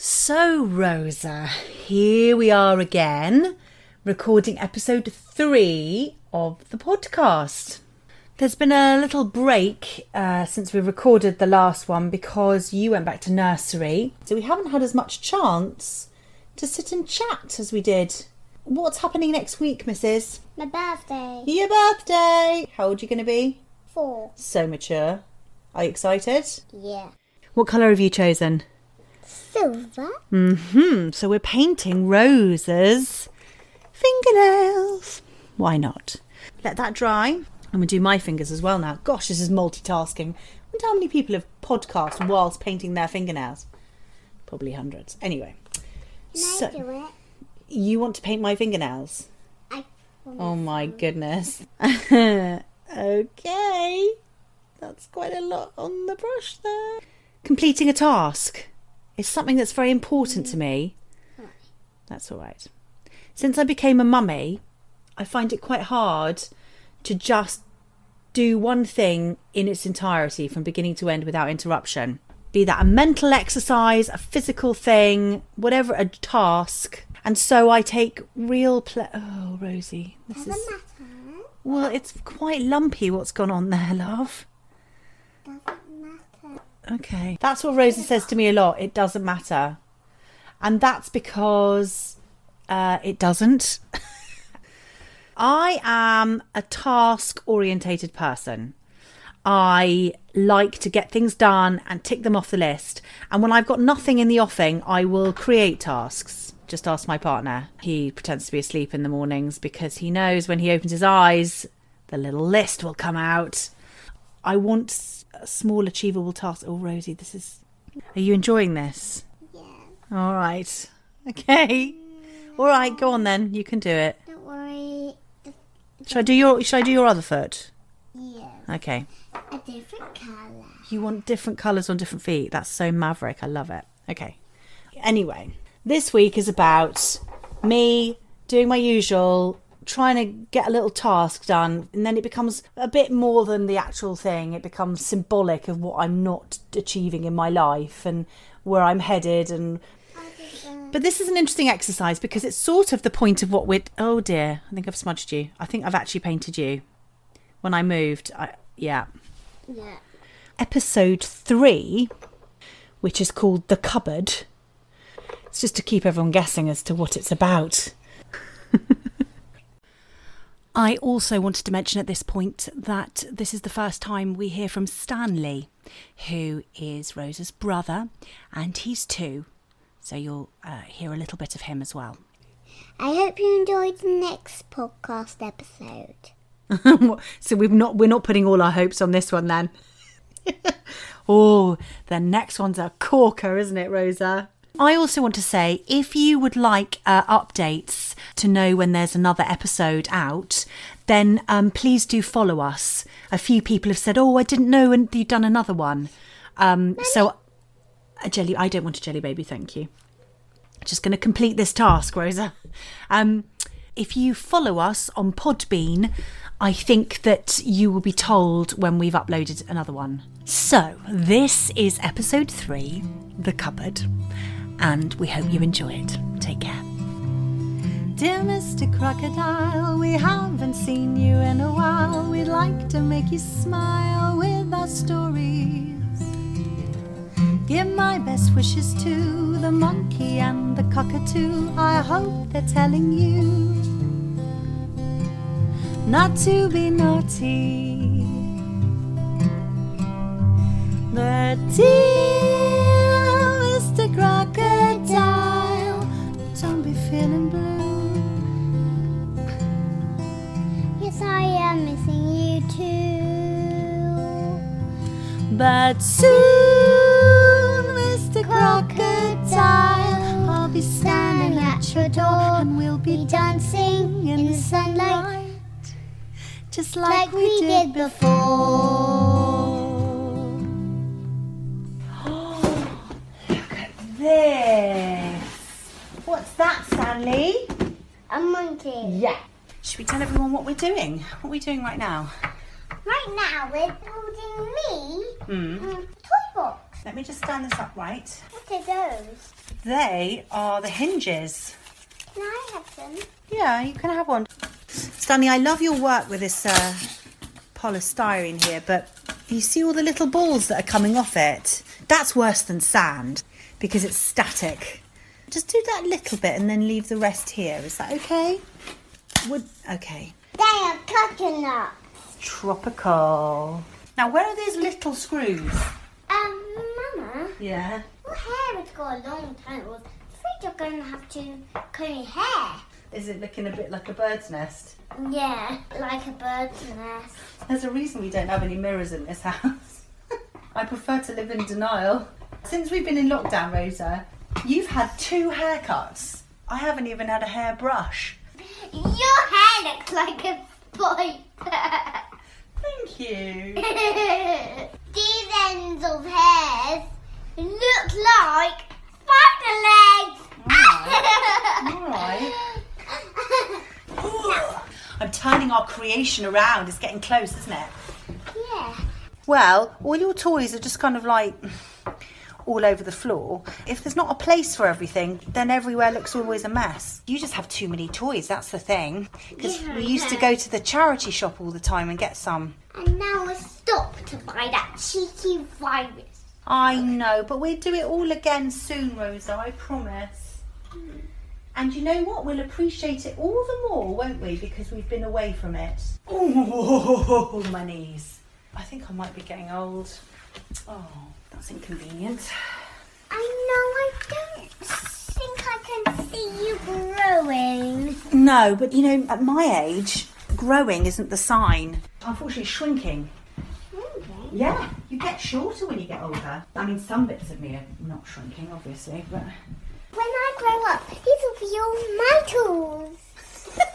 So, Rosa, here we are again, recording episode three of the podcast. There's been a little break uh, since we recorded the last one because you went back to nursery, so we haven't had as much chance to sit and chat as we did. What's happening next week, Mrs.? My birthday. Your birthday! How old are you going to be? Four. So mature. Are you excited? Yeah. What colour have you chosen? Silver. Hmm, so we're painting Rose's fingernails. Why not? Let that dry. And we'll do my fingers as well now. Gosh, this is multitasking. I wonder how many people have podcast whilst painting their fingernails. Probably hundreds. Anyway, Can So- I do it? you want to paint my fingernails? I. Oh my goodness. okay. That's quite a lot on the brush there. Completing a task is something that's very important to me. That's all right. Since I became a mummy, I find it quite hard to just do one thing in its entirety from beginning to end without interruption. Be that a mental exercise, a physical thing, whatever, a task. And so I take real ple- Oh, Rosie, this is. Well, it's quite lumpy what's gone on there, love. Okay. That's what Rosa says to me a lot. It doesn't matter. And that's because uh, it doesn't. I am a task orientated person. I like to get things done and tick them off the list. And when I've got nothing in the offing, I will create tasks. Just ask my partner. He pretends to be asleep in the mornings because he knows when he opens his eyes, the little list will come out. I want small, achievable tasks. Oh, Rosie, this is. Are you enjoying this? Yeah. All right. Okay. All right. Go on then. You can do it. Don't worry. Should I do your? Should I do your other foot? Yeah. Okay. A different colour. You want different colours on different feet. That's so maverick. I love it. Okay. Anyway, this week is about me doing my usual, trying to get a little task done, and then it becomes a bit more than the actual thing. It becomes symbolic of what I'm not achieving in my life and where I'm headed and but this is an interesting exercise because it's sort of the point of what we're. Oh dear, I think I've smudged you. I think I've actually painted you. When I moved, I, yeah. Yeah. Episode three, which is called The Cupboard. It's just to keep everyone guessing as to what it's about. I also wanted to mention at this point that this is the first time we hear from Stanley, who is Rosa's brother, and he's two. So you'll uh, hear a little bit of him as well. I hope you enjoyed the next podcast episode. so we've not we're not putting all our hopes on this one then. oh, the next one's a corker, isn't it, Rosa? I also want to say if you would like uh, updates to know when there's another episode out, then um, please do follow us. A few people have said, "Oh, I didn't know and you've done another one." Um, so, a jelly. I don't want a jelly baby, thank you. Just going to complete this task, Rosa. Um, if you follow us on Podbean, I think that you will be told when we've uploaded another one. So, this is episode three, The Cupboard, and we hope you enjoy it. Take care. Dear Mr. Crocodile, we haven't seen you in a while. We'd like to make you smile with our stories. Give my best wishes to the monkey and the cockatoo. I hope they're telling you not to be naughty. But feeling blue. Yes, I am missing you too. But soon, Mr. Crocodile, I'll be standing at your door and we'll be dancing in the sunlight, just like, Like we did before. Stanley? A monkey. Yeah. Should we tell everyone what we're doing? What are we doing right now? Right now we're building me mm, a toy box. Let me just stand this up right. What are those? They are the hinges. Can I have some? Yeah, you can have one. Stanley, I love your work with this uh, polystyrene here, but you see all the little balls that are coming off it? That's worse than sand because it's static. Just do that little bit and then leave the rest here. Is that okay? Would okay. They are coconut. Tropical. Now, where are these little screws? Um, Mama, Yeah. your hair has got a long time. I'm afraid you're going to have to comb your hair. Is it looking a bit like a bird's nest? Yeah, like a bird's nest. There's a reason we don't have any mirrors in this house. I prefer to live in denial. Since we've been in lockdown, Rosa, you've had two haircuts. I haven't even had a hairbrush. Your hair looks like a spider. Thank you. These ends of hairs look like spider legs. All right. I'm turning our creation around. It's getting close, isn't it? yeah. Well, all your toys are just kind of like all over the floor. If there's not a place for everything, then everywhere looks always a mess. You just have too many toys, that's the thing. Because Yeah, we used to go to the charity shop all the time and get some. And now we're stopped to buy that cheeky virus. I know, but we'll do it all again soon, Rosa, I promise. And you know what? We'll appreciate it all the more, won't we? Because we've been away from it. Oh, my knees. I think I might be getting old. Oh, that's inconvenient. I know I don't think I can see you growing. No, but you know, at my age, growing isn't the sign. Unfortunately, shrinking. Yeah, you get shorter when you get older. I mean, some bits of me are not shrinking, obviously, but. When I grow up, these will be all my tools.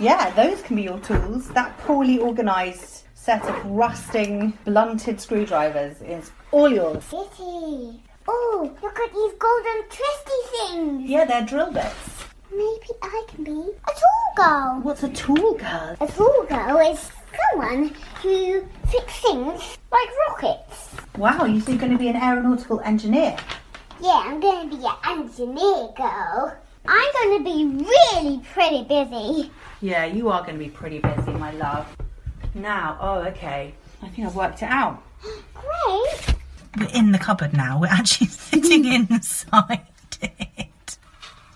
Yeah, those can be your tools. That poorly organised set of rusting, blunted screwdrivers is all yours. Kitty. Oh, look at these golden twisty things. Yeah, they're drill bits. Maybe I can be a tool girl. What's a tool, girl? A tool girl is someone who fixes things like rockets. Wow, you think you're going to be an aeronautical engineer? Yeah, I'm going to be an engineer girl. I'm going to be really pretty busy. Yeah, you are going to be pretty busy, my love. Now, oh, okay. I think I've worked it out. Great. We're in the cupboard now. We're actually sitting mm. inside it.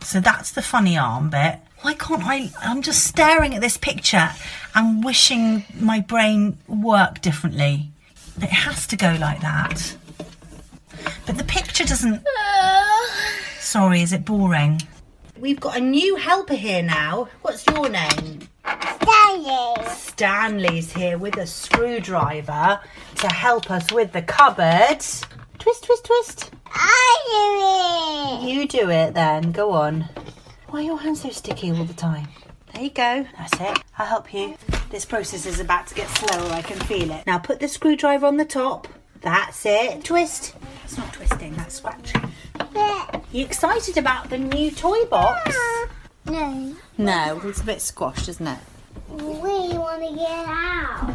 So that's the funny arm bit. Why can't I? I'm just staring at this picture and wishing my brain worked differently. It has to go like that. But the picture doesn't. Sorry, is it boring? We've got a new helper here now. What's your name? Stanley. Stanley's here with a screwdriver to help us with the cupboard. Twist, twist, twist. I do it. You do it then. Go on. Why are your hands so sticky all the time? There you go. That's it. I'll help you. This process is about to get slower. I can feel it. Now put the screwdriver on the top. That's it. Twist. That's not twisting. That's scratching. You excited about the new toy box? No. No, it's a bit squashed, isn't it? We want to get out.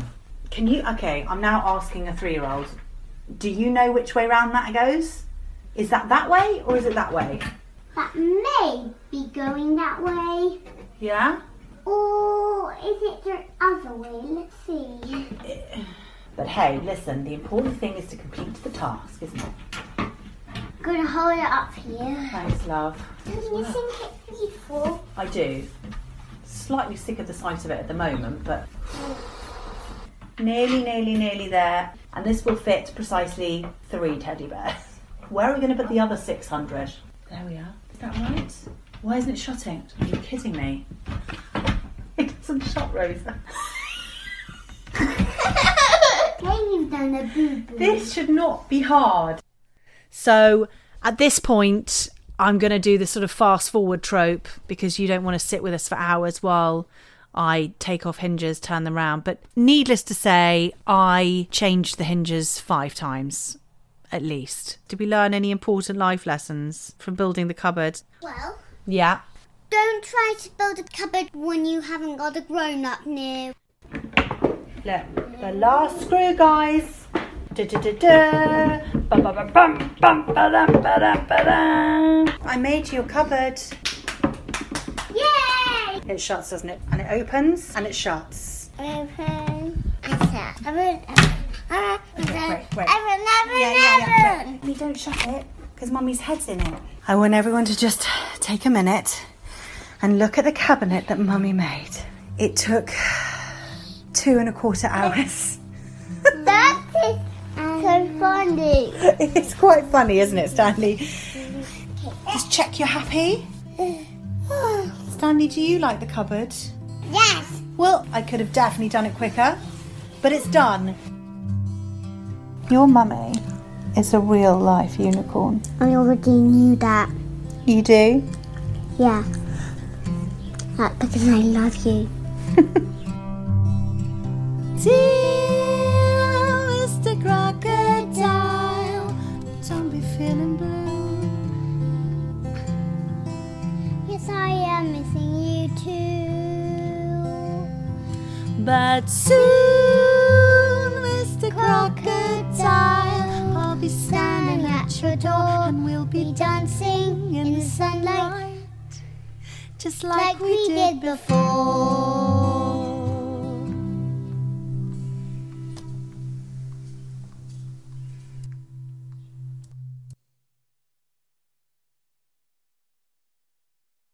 Can you? Okay, I'm now asking a three-year-old. Do you know which way round that goes? Is that that way or is it that way? That may be going that way. Yeah. Or is it the other way? Let's see. But hey, listen. The important thing is to complete the task, isn't it? I'm Gonna hold it up here. Thanks, love. Don't you think it's beautiful? I do. Slightly sick of the sight of it at the moment, but nearly, nearly, nearly there. And this will fit precisely three teddy bears. Where are we going to put the other 600? There we are. Is that right? Why isn't it shutting? Are you kidding me? It doesn't shut, Rosa. Then you've done a boo boo. This should not be hard. So at this point, I'm going to do the sort of fast forward trope because you don't want to sit with us for hours while I take off hinges, turn them around. But needless to say, I changed the hinges five times at least. Did we learn any important life lessons from building the cupboard? Well, Yeah. don't try to build a cupboard when you haven't got a grown up near. Look, the last screw, guys. I made your cupboard. Yay! It shuts, doesn't it? And it opens and it shuts. Open. And shut. Open. Uh, wait, wait. Open, open, Yeah, yeah, yeah. open. We don't shut it because Mummy's head's in it. I want everyone to just take a minute and look at the cabinet that Mummy made. It took two and a quarter hours. That is so funny. it's quite funny, isn't it, Stanley? Just check you're happy. Stanley, do you like the cupboard? yes. Well, I could have definitely done it quicker, but it's done. Your mummy is a real life unicorn. I already knew that. You do? Yeah. That's because I love you. Dear I am missing you too. But soon, Mr. Crocodile, I'll be standing at your door and we'll be dancing in the sunlight, just like, Like we did before.